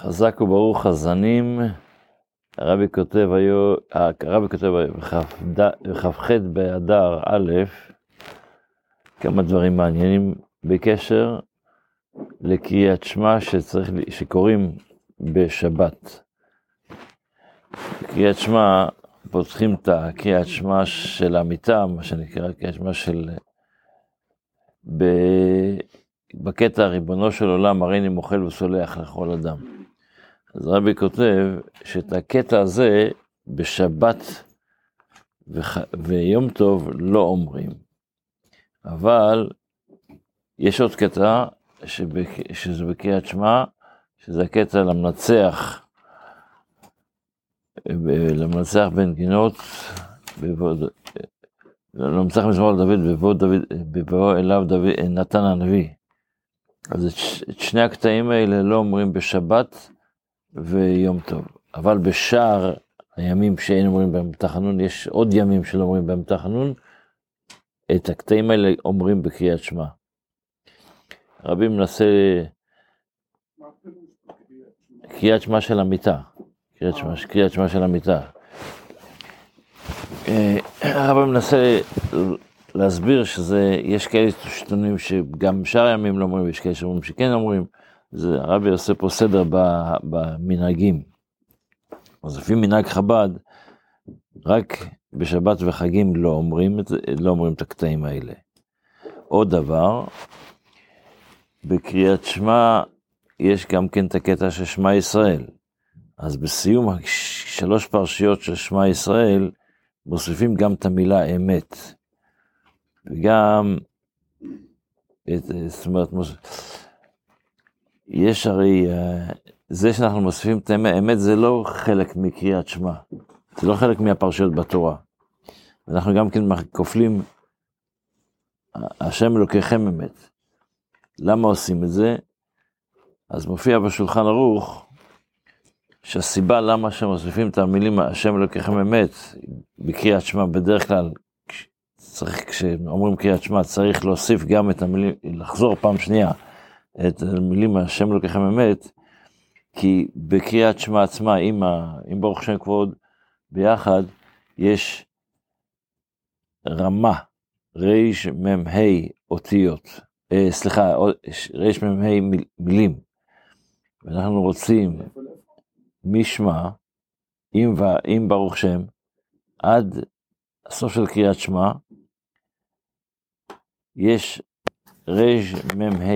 חזק וברוך הזנים, הרבי כותב היום, הרבי כותב בכ"ח באדר א', כמה דברים מעניינים בקשר לקריאת שמע שצריך, שקוראים בשבת. קריאת שמע, פותחים את הקריאת שמע של המיטה, מה שנקרא קריאת שמע של... בקטע ריבונו של עולם, הריני מוחל וסולח לכל אדם. אז רבי כותב שאת הקטע הזה בשבת וח... ויום טוב לא אומרים. אבל יש עוד קטע שבק... שזה בקריאת שמע, שזה הקטע למנצח, למנצח בנגינות, בבוד... למנצח מזמור לדוד, בבוא, דוד, בבוא אליו דוד, נתן הנביא. אז את שני הקטעים האלה לא אומרים בשבת ויום טוב. אבל בשאר הימים שאין אומרים בהם תחנון, יש עוד ימים שלא אומרים בהם תחנון, את הקטעים האלה אומרים בקריאת שמע. רבי מנסה... קריאת שמע של המיטה. קריאת שמע, של המיטה. הרבי מנסה להסביר שזה, יש כאלה שטונים שגם בשאר הימים לא אומרים, ויש כאלה שאומרים שכן אומרים. זה, הרבי עושה פה סדר במנהגים. אז לפי מנהג חב"ד, רק בשבת וחגים לא אומרים את, לא אומרים את הקטעים האלה. עוד דבר, בקריאת שמע יש גם כן את הקטע של שמע ישראל. אז בסיום שלוש פרשיות של שמע ישראל, מוסיפים גם את המילה אמת. וגם, את, זאת אומרת, יש הרי, זה שאנחנו מוסיפים את האמת זה לא חלק מקריאת שמע, זה לא חלק מהפרשיות בתורה. אנחנו גם כן כופלים, השם אלוקיכם אמת. למה עושים את זה? אז מופיע בשולחן ערוך, שהסיבה למה שמוסיפים את המילים השם אלוקיכם אמת בקריאת שמע, בדרך כלל, צריך, כשאומרים קריאת שמע, צריך להוסיף גם את המילים, לחזור פעם שנייה. את המילים השם אלוקיכם אמת, כי בקריאת שמע עצמה, עם, ה, עם ברוך שם כבוד ביחד, יש רמה, רמ"ה אותיות, אה, סליחה, רמ"ה מילים. ואנחנו רוצים משמע, עם, עם ברוך שם, עד הסוף של קריאת שמע, יש רמ"ה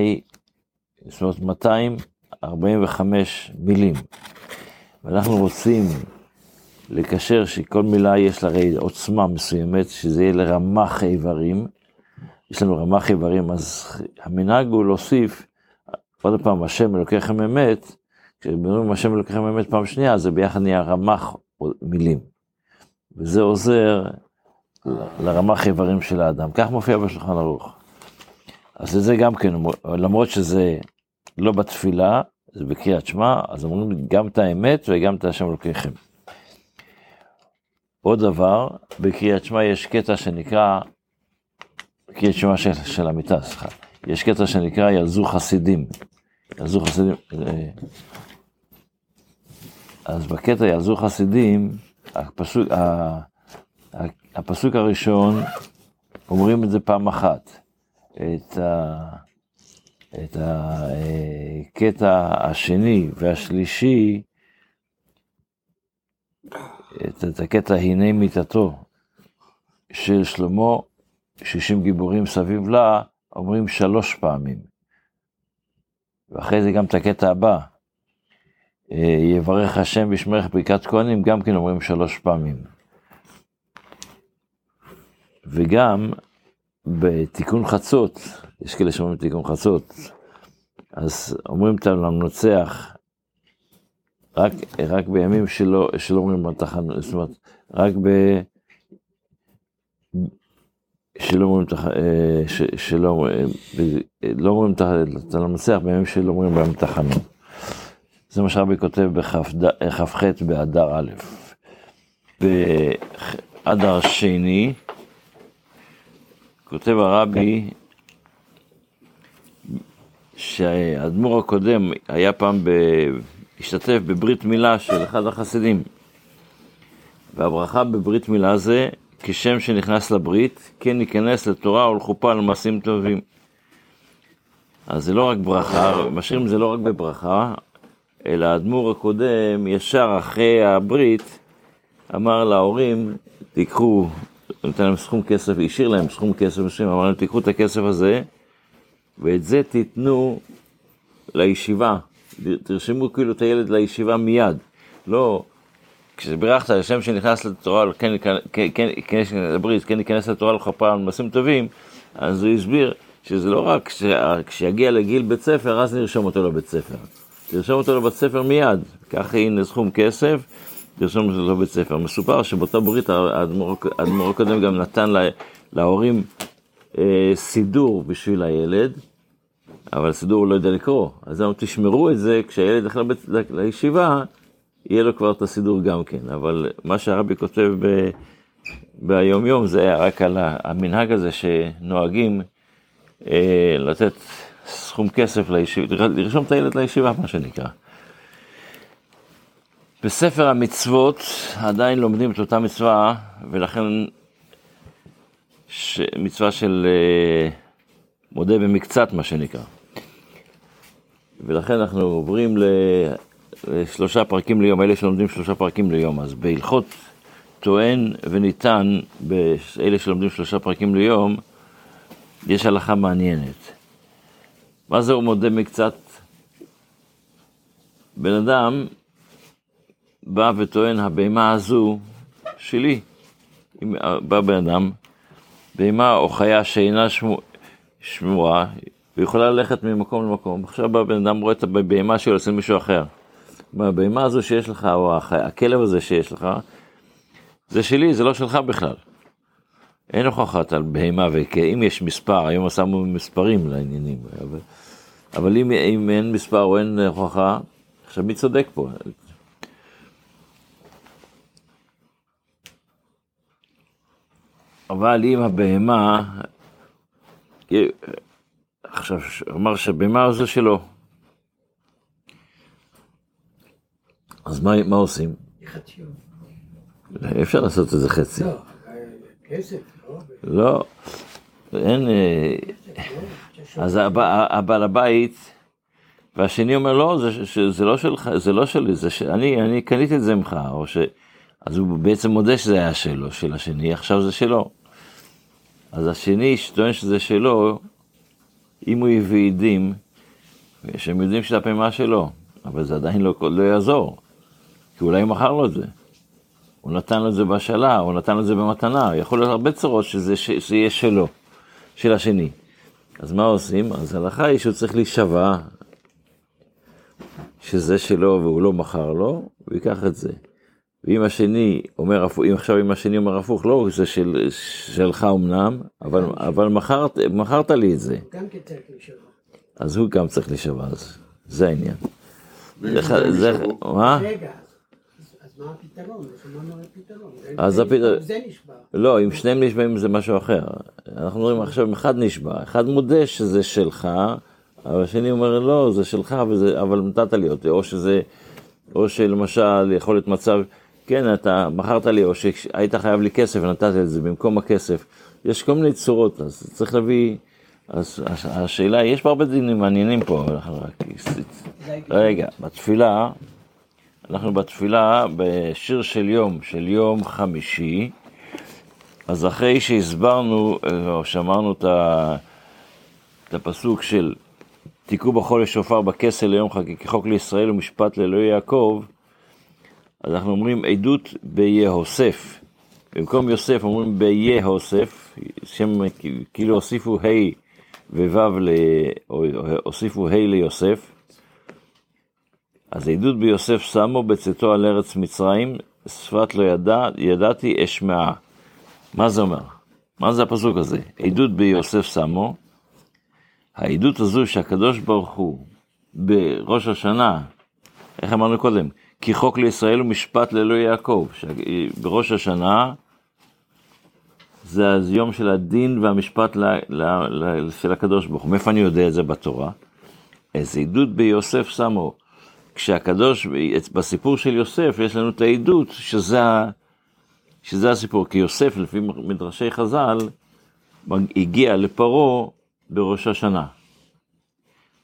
זאת אומרת 245 מילים. ואנחנו רוצים לקשר שכל מילה יש לה הרי עוצמה מסוימת, שזה יהיה לרמ"ח איברים. יש לנו רמ"ח איברים, אז המנהג הוא להוסיף, עוד פעם, השם אלוקיכם אמת, כשאומרים השם אלוקיכם אמת פעם שנייה, זה ביחד נהיה רמ"ח מילים. וזה עוזר לרמ"ח איברים של האדם. כך מופיע בשולחן ערוך. אז זה גם כן, למרות שזה לא בתפילה, זה בקריאת שמע, אז אומרים גם את האמת וגם את השם אלוקיכם. עוד דבר, בקריאת שמע יש קטע שנקרא, בקריאת שמע של, של המיטה, סליחה, יש קטע שנקרא ילזו חסידים. ילזו חסידים, אה, אז בקטע ילזו חסידים, הפסוק, הפסוק הראשון, אומרים את זה פעם אחת. את ה... את הקטע השני והשלישי, את, את הקטע הנה מיתתו של שלמה, שישים גיבורים סביב לה, אומרים שלוש פעמים. ואחרי זה גם את הקטע הבא, יברך השם וישמרך ברכת כהנים, גם כן אומרים שלוש פעמים. וגם בתיקון חצות, יש כאלה שאומרים תיקון חצות, אז אומרים את למנצח רק, רק בימים שלא, שלא אומרים בתחנות, זאת אומרת, רק ב... שלא אומרים, אה, שלא, לא אומרים את המנצח בימים שלא אומרים בהם תחנות. זה מה שרבי כותב בכ"ח באדר א'. באדר שני, כותב הרבי שהאדמו"ר הקודם היה פעם השתתף בברית מילה של אחד החסידים. והברכה בברית מילה זה, כשם שנכנס לברית, כן ייכנס לתורה ולחופה למעשים טובים. אז זה לא רק ברכה, משאירים זה לא רק בברכה, אלא האדמו"ר הקודם, ישר אחרי הברית, אמר להורים, תיקחו, נותן להם סכום כסף, השאיר להם סכום כסף מסוים, אמר להם, תיקחו את הכסף הזה, ואת זה תיתנו לישיבה, תרשמו כאילו את הילד לישיבה מיד. לא, כשבירכת השם שנכנס לתורה, כן, כן, כן, כן, לברית, כן ייכנס לתורה לכפר על מעשים טובים, אז הוא הסביר שזה לא רק כשיגיע לגיל בית ספר, אז נרשום אותו לבית ספר. תרשום אותו לבית ספר מיד, קח הנה סכום כסף, תרשום אותו לבית ספר. מסופר שבאותה ברית האדמו"ר הקודם גם נתן לה, להורים אה, סידור בשביל הילד, אבל סידור הוא לא יודע לקרוא. אז אמרו, תשמרו את זה, כשהילד ילך לבית, לישיבה, יהיה לו כבר את הסידור גם כן. אבל מה שהרבי כותב ב, ביום יום זה רק על המנהג הזה שנוהגים אה, לתת סכום כסף לישיבה, לרשום את הילד לישיבה, מה שנקרא. בספר המצוות עדיין לומדים את אותה מצווה, ולכן ש... מצווה של אה, מודה במקצת, מה שנקרא. ולכן אנחנו עוברים לשלושה פרקים ליום, אלה שלומדים שלושה פרקים ליום. אז בהלכות טוען וניתן, באלה שלומדים שלושה פרקים ליום, יש הלכה מעניינת. מה זה הוא מודה מקצת? בן אדם בא וטוען, הבהמה הזו שלי. אם בא בן אדם, בהמה או חיה שאינה שמורה, ויכולה ללכת ממקום למקום. עכשיו בא בן אדם רואה את הבהמה שלו אצל מישהו אחר. הבהמה הזו שיש לך, או הכלב הזה שיש לך, זה שלי, זה לא שלך בכלל. אין הוכחת על בהמה, ואם יש מספר, היום שמו מספרים לעניינים, אבל, אבל אם, אם אין מספר או אין הוכחה, עכשיו מי צודק פה? אבל אם הבהמה, עכשיו, אמר שהבהמה זה שלו. אז מה, מה עושים? אפשר לעשות את זה חצי. לא, כסף. לא, אין... אה, אז הבעל הבית, והשני אומר, לא, זה, לא שלך, זה לא שלי, זה ש... אני, אני קניתי את זה ממך, או ש... אז הוא בעצם מודה שזה היה שלו, של השני, עכשיו זה שלו. אז השני שטוען שזה שלו, אם הוא הביא עדים, שהם יודעים שזה הפעימה שלו, אבל זה עדיין לא, לא יעזור, כי אולי הוא מכר לו את זה. הוא נתן לו את זה בהשאלה, הוא נתן לו את זה במתנה, יכול להיות הרבה צורות שזה, שזה יהיה שלו, של השני. אז מה עושים? אז ההלכה היא שהוא צריך להישבע שזה שלו והוא לא מכר לו, הוא ייקח את זה. ואם השני אומר הפוך, אם עכשיו אם השני אומר הפוך, לא, זה של, שלך אמנם, אבל, אבל מכרת, מכרת לי את זה. גם כן צריך להישבע. אז הוא גם צריך להישבע, אז זה העניין. זה, זה, מה? רגע, מה הפתרון? אז הפתרון... זה נשבע. לא, אם שניהם נשבעים זה משהו אחר. אנחנו רואים עכשיו אם אחד נשבע, אחד מודה שזה שלך, אבל השני אומר לא, זה שלך, וזה, אבל נתת לי אותי, או שזה, או שלמשל יכול להיות מצב, כן, אתה מכרת לי, או שהיית חייב לי כסף ונתת את זה במקום הכסף. יש כל מיני צורות, אז צריך להביא... אז השאלה, יש פה הרבה דינים מעניינים פה, רגע, בתפילה, אנחנו בתפילה בשיר של יום, של יום חמישי, אז אחרי שהסברנו, או שאמרנו את, הפסוק של תיקעו בחול לשופר בכסל ליום חגי כחוק לישראל ומשפט לאלוהי יעקב, אז אנחנו אומרים עדות ביהוסף. במקום יוסף אומרים ביהוסף, שם כאילו הוסיפו ה' וו', או הוסיפו ה' ליוסף. אז עדות ביוסף שמו בצאתו על ארץ מצרים, שפת לא ידע, ידעתי אשמעה. מה זה אומר? מה זה הפסוק הזה? עדות ביוסף שמו, העדות הזו שהקדוש ברוך הוא בראש השנה, איך אמרנו קודם? כי חוק לישראל הוא משפט לאלוהי יעקב, בראש השנה זה היום של הדין והמשפט ל, ל, ל, של הקדוש ברוך הוא. מאיפה אני יודע את זה בתורה? איזה עדות ביוסף שמו, כשהקדוש, בסיפור של יוסף, יש לנו את העדות שזה, שזה הסיפור. כי יוסף, לפי מדרשי חז"ל, הגיע לפרעה בראש השנה.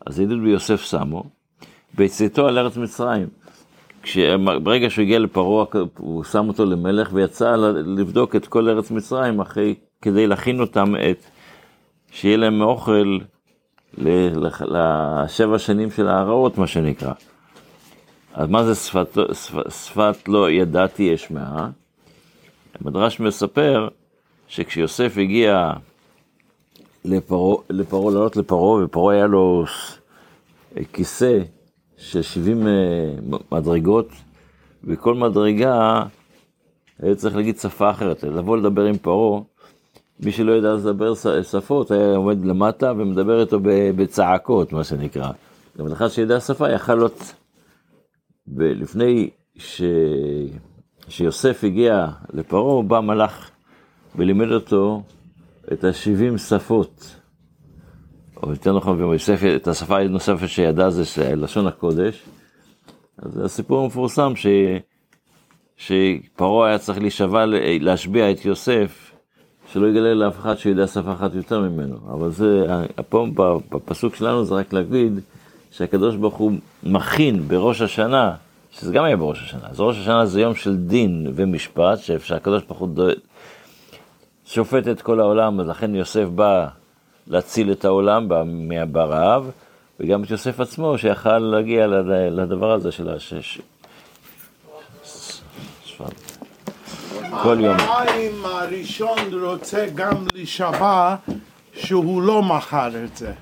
אז העדות ביוסף שמו, בצאתו על ארץ מצרים. ברגע שהוא הגיע לפרעה, הוא שם אותו למלך ויצא לבדוק את כל ארץ מצרים אחרי, כדי להכין אותם, את, שיהיה להם אוכל לשבע שנים של ההרעות, מה שנקרא. אז מה זה שפת, שפת, שפת לא ידעתי אשמעה? המדרש מספר שכשיוסף הגיע לפרעה, לעלות לפרעה, ופרעה היה לו כיסא של 70 אה, מדרגות, וכל מדרגה היה צריך להגיד שפה אחרת, לבוא לדבר עם פרעה, מי שלא ידע לדבר שפות היה עומד למטה ומדבר איתו בצעקות, מה שנקרא. גם אחד שידע שפה יכל להיות, ולפני ש... שיוסף הגיע לפרעה, בא מלאך ולימד אותו את השבעים שפות. או יותר נכון, ויוסף, את השפה הנוספת שידע זה לשון הקודש. אז זה הסיפור המפורסם ש... שפרעה היה צריך להישבע, להשביע את יוסף, שלא יגלה לאף אחד שיודע שפה אחת יותר ממנו. אבל זה, הפעם בפסוק שלנו זה רק להגיד שהקדוש ברוך הוא מכין בראש השנה, שזה גם היה בראש השנה, אז ראש השנה זה יום של דין ומשפט, שהקדוש ברוך הוא שופט את כל העולם, אז לכן יוסף בא להציל את העולם ברעב, וגם את יוסף עצמו שיכל להגיע לד- לדבר הזה של השש. כל יום. האם הראשון רוצה גם להישבע שהוא לא מכר את זה?